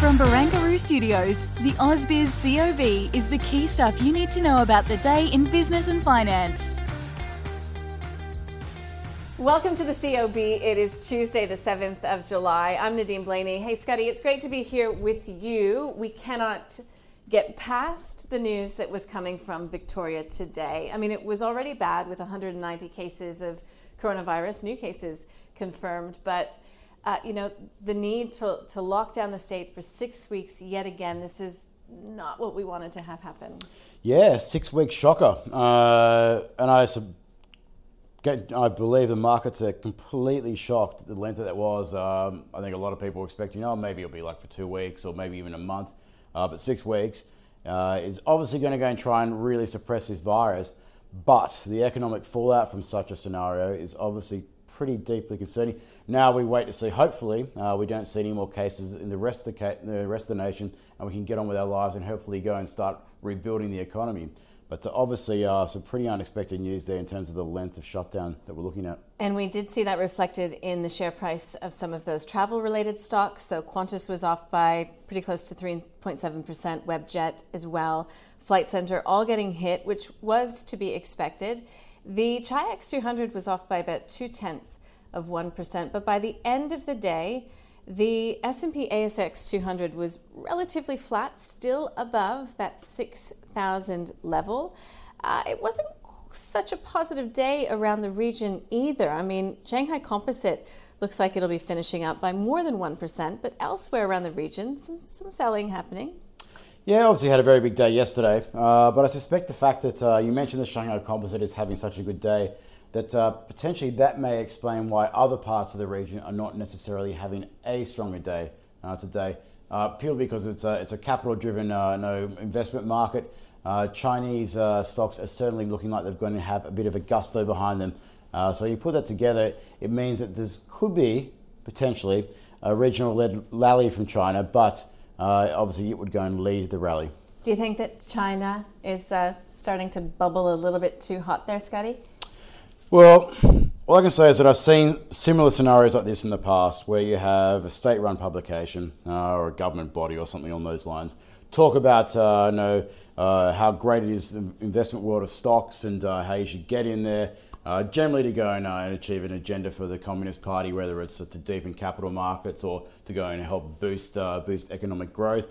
From Barangaroo Studios, the AusBiz COB is the key stuff you need to know about the day in business and finance. Welcome to the COB. It is Tuesday, the 7th of July. I'm Nadine Blayney. Hey, Scotty, it's great to be here with you. We cannot get past the news that was coming from Victoria today. I mean, it was already bad with 190 cases of coronavirus, new cases confirmed, but uh, you know, the need to, to lock down the state for six weeks yet again, this is not what we wanted to have happen. Yeah, six week shocker. Uh, and I, I believe the markets are completely shocked at the length that that was. Um, I think a lot of people were expecting, oh, maybe it'll be like for two weeks or maybe even a month. Uh, but six weeks uh, is obviously going to go and try and really suppress this virus. But the economic fallout from such a scenario is obviously pretty deeply concerning. Now we wait to see. Hopefully, uh, we don't see any more cases in the rest of the, the rest of the nation, and we can get on with our lives and hopefully go and start rebuilding the economy. But uh, obviously, uh, some pretty unexpected news there in terms of the length of shutdown that we're looking at. And we did see that reflected in the share price of some of those travel related stocks. So Qantas was off by pretty close to 3.7%, Webjet as well, Flight Centre all getting hit, which was to be expected. The Chi-X 200 was off by about two tenths of 1%, but by the end of the day, the S&P ASX 200 was relatively flat, still above that 6,000 level. Uh, it wasn't such a positive day around the region either. I mean, Shanghai Composite looks like it'll be finishing up by more than 1%, but elsewhere around the region, some, some selling happening. Yeah, obviously had a very big day yesterday, uh, but I suspect the fact that uh, you mentioned the Shanghai Composite is having such a good day, that uh, potentially that may explain why other parts of the region are not necessarily having a stronger day uh, today, uh, purely because it's a, it's a capital-driven uh, no investment market. Chinese stocks are certainly looking like they're going to have a bit of a gusto behind them. so you put that together, it means that this could be potentially a regional-led rally from China, but uh, obviously it would go and lead the rally. Do you think that China is uh, starting to bubble a little bit too hot there, Scotty? Well, all I can say is that I've seen similar scenarios like this in the past where you have a state run publication uh, or a government body or something on those lines talk about uh, you know, uh, how great it is the investment world of stocks and uh, how you should get in there uh, generally to go and, uh, and, achieve an agenda for the Communist Party, whether it's to deepen capital markets or to go and help boost boost economic growth,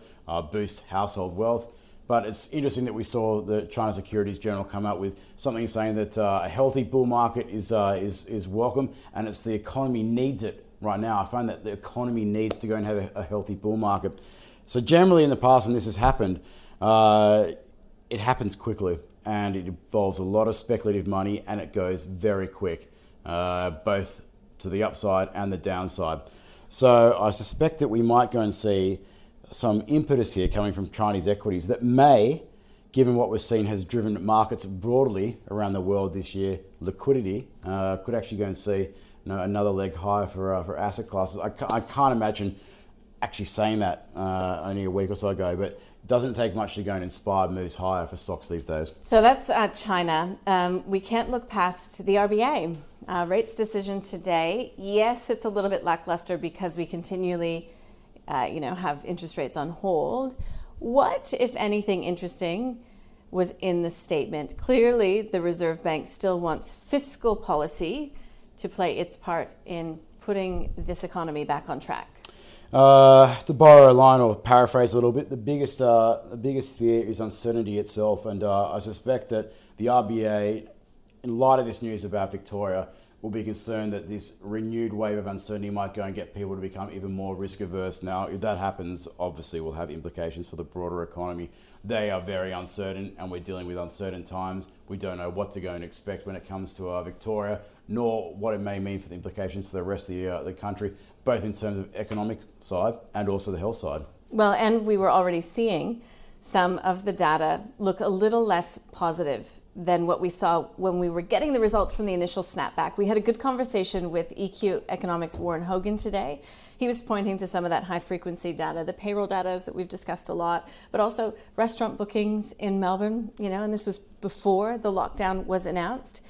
boost household wealth. But it's interesting that we saw the China Securities Journal come out with something saying that uh, a healthy bull market is, uh, is, is welcome and it's the economy needs it right now. I find that the economy needs to go and have a, a healthy bull market. So generally in the past when this has happened, it happens quickly and it involves a lot of speculative money and it goes very quick, uh, both to the upside and the downside. So I suspect that we might go and see some impetus here coming from Chinese equities that may, given what we've seen has driven markets broadly around the world this year, liquidity uh, could actually go and see you know, another leg higher for, uh, for asset classes. I, ca- I can't imagine actually saying that uh, only a week or so ago, but it doesn't take much to go and inspire moves higher for stocks these days. So that's uh, China. Um, we can't look past the RBA uh, rates decision today. Yes, it's a little bit lackluster because we continually, uh, you know, have interest rates on hold. What, if anything, interesting was in the statement? Clearly, the Reserve Bank still wants fiscal policy to play its part in putting this economy back on track. Uh, to borrow a line or paraphrase a little bit, the biggest, uh, the biggest fear is uncertainty itself, and uh, I suspect that the RBA, in light of this news about Victoria, will be concerned that this renewed wave of uncertainty might go and get people to become even more risk averse. Now, if that happens, obviously will have implications for the broader economy. They are very uncertain, and we're dealing with uncertain times. We don't know what to go and expect when it comes to uh, Victoria, nor what it may mean for the implications to the rest of the, uh, the country, both in terms of economic side and also the health side. Well, and we were already seeing some of the data look a little less positive than what we saw when we were getting the results from the initial snapback. We had a good conversation with EQ Economics Warren Hogan today. He was pointing to some of that high frequency data, the payroll data that we've discussed a lot, but also restaurant bookings in Melbourne, you know, and this was before the lockdown was announced.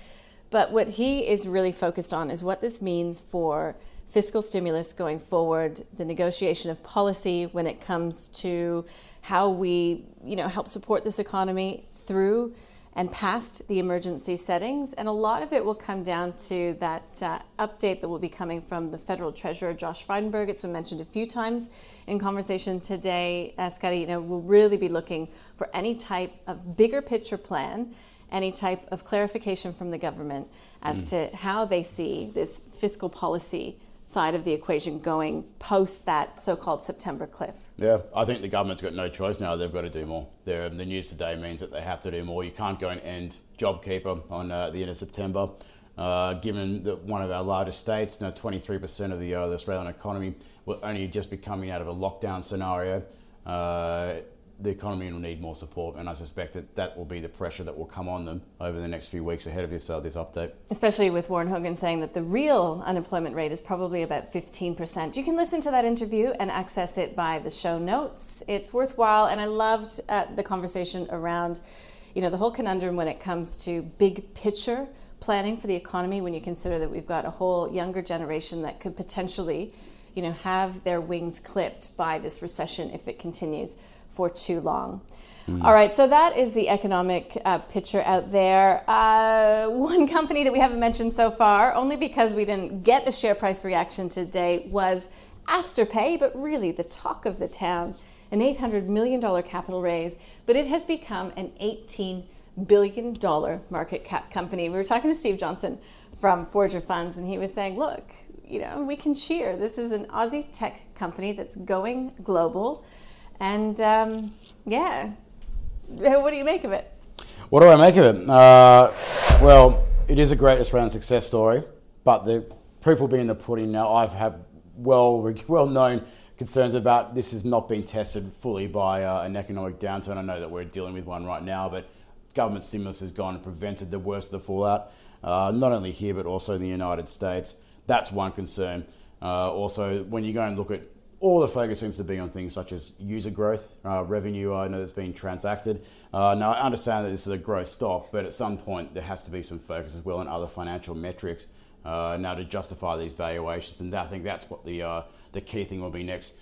But what he is really focused on is what this means for fiscal stimulus going forward, the negotiation of policy when it comes to how we, you know, help support this economy through and past the emergency settings. And a lot of it will come down to that uh, update that will be coming from the federal treasurer, Josh Frydenberg. It's been mentioned a few times in conversation today. Uh, Scotty, you know, we'll really be looking for any type of bigger picture plan, any type of clarification from the government as mm. to how they see this fiscal policy side of the equation going post that so-called September cliff? Yeah, I think the government's got no choice now. They've got to do more. They're, the news today means that they have to do more. You can't go and end JobKeeper on uh, the end of September. Uh, given that one of our largest states, now 23% of the, uh, the Australian economy, will only just be coming out of a lockdown scenario. The economy will need more support, and I suspect that that will be the pressure that will come on them over the next few weeks ahead of this uh, this update. Especially with Warren Hogan saying that the real unemployment rate is probably about 15%. You can listen to that interview and access it by the show notes. It's worthwhile, and I loved uh, the conversation around, you know, the whole conundrum when it comes to big picture planning for the economy. When you consider that we've got a whole younger generation that could potentially, you know, have their wings clipped by this recession if it continues for too long. Mm. All right, so that is the economic uh, picture out there. Uh, one company that we haven't mentioned so far, only because we didn't get a share price reaction today, was Afterpay, but really the talk of the town. An $800 million capital raise, but it has become an $18 billion market cap company. We were talking to Steve Johnson from Forager Funds, and he was saying, look, you know, we can cheer. This is an Aussie tech company that's going global. And um, yeah, what do you make of it? What do I make of it? Uh, well, it is a great Australian success story, but the proof will be in the pudding. Now, I've had well, well known concerns about this is not being tested fully by uh, an economic downturn. I know that we're dealing with one right now, but government stimulus has gone and prevented the worst of the fallout, uh, not only here but also in the United States. That's one concern. Uh, also, when you go and look at all the focus seems to be on things such as user growth, uh, revenue. I know that's been transacted. Uh, now, I understand that this is a growth stock, but at some point there has to be some focus as well on other financial metrics uh, now to justify these valuations. And I think that's what the uh, the key thing will be next.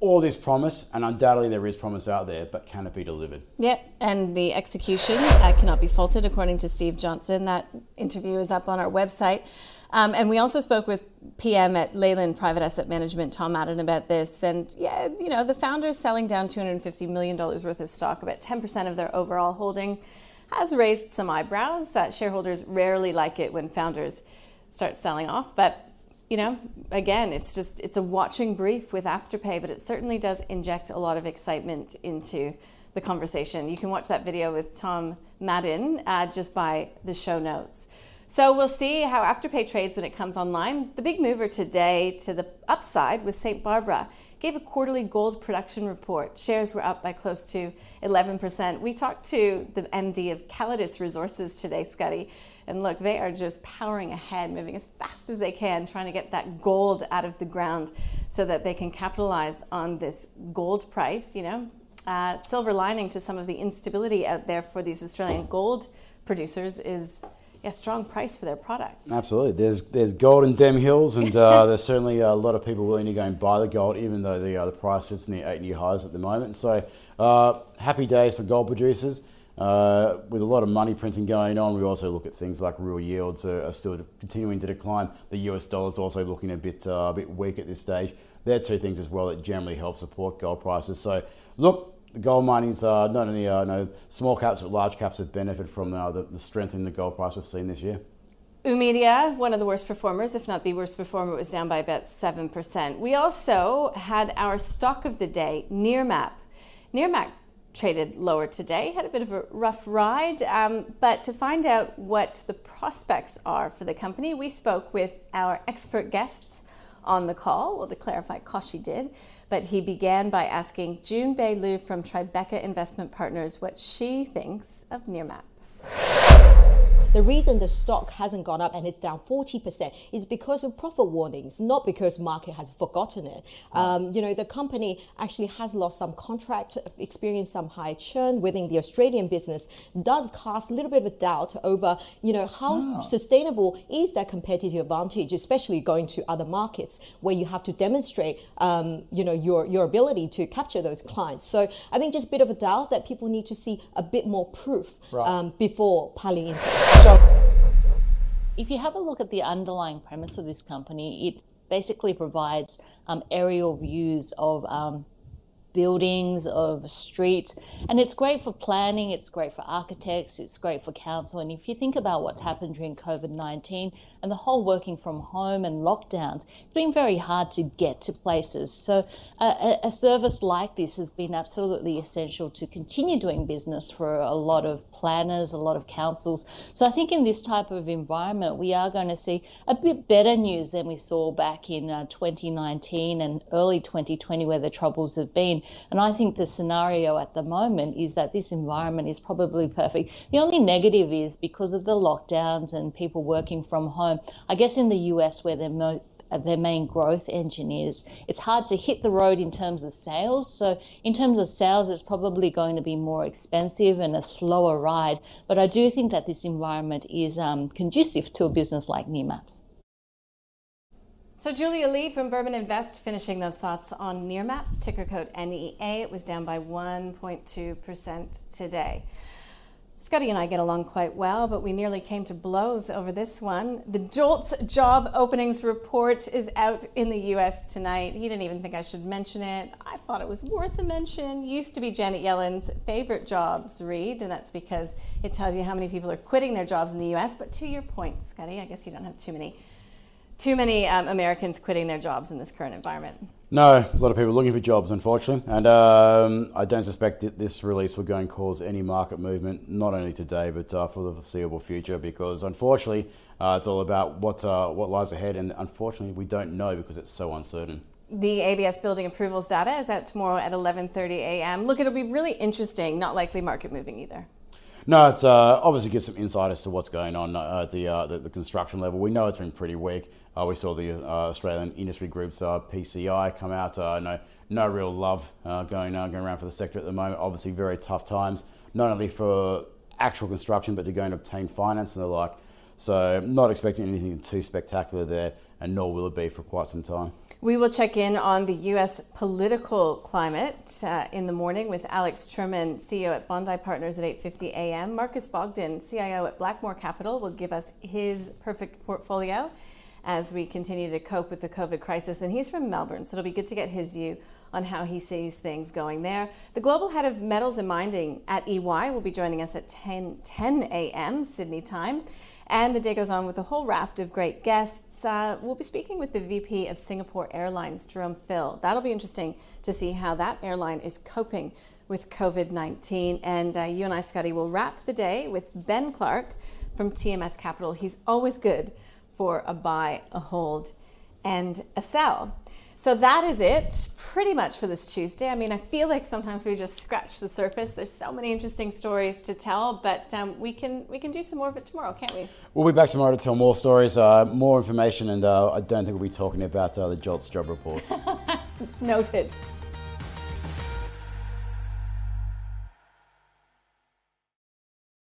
All this promise, and undoubtedly there is promise out there, but can it be delivered? Yep, and the execution uh, cannot be faulted, according to Steve Johnson. That interview is up on our website. Um, and we also spoke with PM at Leyland Private Asset Management, Tom Madden, about this. And yeah, you know, the founders selling down $250 million worth of stock, about 10% of their overall holding, has raised some eyebrows. Uh, shareholders rarely like it when founders start selling off. But, you know, again, it's just, it's a watching brief with Afterpay, but it certainly does inject a lot of excitement into the conversation. You can watch that video with Tom Madden uh, just by the show notes. So we'll see how Afterpay trades when it comes online. The big mover today to the upside was St. Barbara. Gave a quarterly gold production report. Shares were up by close to 11%. We talked to the MD of Calidus Resources today, Scotty. And look, they are just powering ahead, moving as fast as they can, trying to get that gold out of the ground so that they can capitalize on this gold price. You know, uh, silver lining to some of the instability out there for these Australian gold producers is a strong price for their products. Absolutely. There's there's gold in Dem Hills, and uh, there's certainly a lot of people willing to go and buy the gold, even though the uh, the price sits near eight year highs at the moment. So uh, happy days for gold producers. Uh, with a lot of money printing going on, we also look at things like real yields are, are still continuing to decline. The US dollar is also looking a bit uh, a bit weak at this stage. They're two things as well that generally help support gold prices. So look, the gold mining's uh, not only uh, no, small caps but large caps have benefited from uh, the, the strength in the gold price we've seen this year. Umedia, one of the worst performers, if not the worst performer, was down by about 7%. We also had our stock of the day, Nearmap. Nearmap traded lower today, had a bit of a rough ride. Um, but to find out what the prospects are for the company, we spoke with our expert guests on the call. Well, to clarify, Koshi did. But he began by asking June Bei Liu from Tribeca Investment Partners what she thinks of Nearmap. The reason the stock hasn't gone up and it's down 40% is because of profit warnings, not because market has forgotten it. Um, you know, the company actually has lost some contract, experienced some high churn within the Australian business, does cast a little bit of a doubt over, you know, how oh. sustainable is that competitive advantage, especially going to other markets where you have to demonstrate, um, you know, your, your ability to capture those clients. So I think just a bit of a doubt that people need to see a bit more proof right. um, before piling in. If you have a look at the underlying premise of this company, it basically provides um, aerial views of um, buildings, of streets. And it's great for planning, it's great for architects, it's great for council. And if you think about what's happened during COVID 19 and the whole working from home and lockdowns, it's been very hard to get to places. So uh, a, service like this has been absolutely essential to continue doing business for a lot of planners, a lot of councils. So I think in this type of environment, we are going to see a bit better news than we saw back in uh, 2019 and early 2020, where the troubles have been. And I think the scenario at the moment is that this environment is probably perfect. The only negative is because of the lockdowns and people working from home. I guess in the US, where they're mo- their main growth engine is. It's hard to hit the road in terms of sales. So, in terms of sales, it's probably going to be more expensive and a slower ride. But I do think that this environment is um, conducive to a business like Nearmaps. So Julia Lee from Burman Invest finishing those thoughts on Nearmap, ticker code NEA. It was down by 1.2% today. Scotty and I get along quite well, but we nearly came to blows over this one. The JOLTS job openings report is out in the US tonight. He didn't even think I should mention it. I thought it was worth a mention. Used to be Janet Yellen's favorite jobs read, and that's because it tells you how many people are quitting their jobs in the US. But to your point, Scotty, I guess you don't have too many too many um, Americans quitting their jobs in this current environment. No, a lot of people looking for jobs, unfortunately, and um, I don't suspect that this release will go and cause any market movement, not only today but uh, for the foreseeable future. Because unfortunately, uh, it's all about what uh, what lies ahead, and unfortunately, we don't know because it's so uncertain. The ABS building approvals data is out tomorrow at 11:30 a.m. Look, it'll be really interesting. Not likely market moving either. No, it's uh, obviously gives some insight as to what's going on uh, at the, uh, the, the construction level. We know it's been pretty weak. Uh, we saw the uh, Australian industry groups uh, PCI come out. no, no real love going going around for the sector at the moment. Obviously, very tough times, not only for actual construction, but to go and obtain finance and the like. So, not expecting anything too spectacular there, and nor will it be for quite some time. We will check in on the U.S. political climate uh, in the morning with Alex Truman, CEO at Bondi Partners at 8:50 a.m. Marcus Bogdan, CIO at Blackmore Capital, will give us his perfect portfolio as we continue to cope with the COVID crisis. And he's from Melbourne, so it'll be good to get his view on how he sees things going there. The global head of metals and mining at EY will be joining us at 10, 10 a.m. Sydney time. And the day goes on with a whole raft of great guests. Uh, we'll be speaking with the VP of Singapore Airlines, Jerome Thill. That'll be interesting to see how that airline is coping with COVID 19. And uh, you and I, Scotty, will wrap the day with Ben Clark from TMS Capital. He's always good for a buy, a hold, and a sell. So that is it pretty much for this Tuesday. I mean, I feel like sometimes we just scratch the surface. There's so many interesting stories to tell, but um, we can we can do some more of it tomorrow, can't we? We'll be back tomorrow to tell more stories, uh, more information, and uh, I don't think we'll be talking about uh, the JOLTS job report. Noted.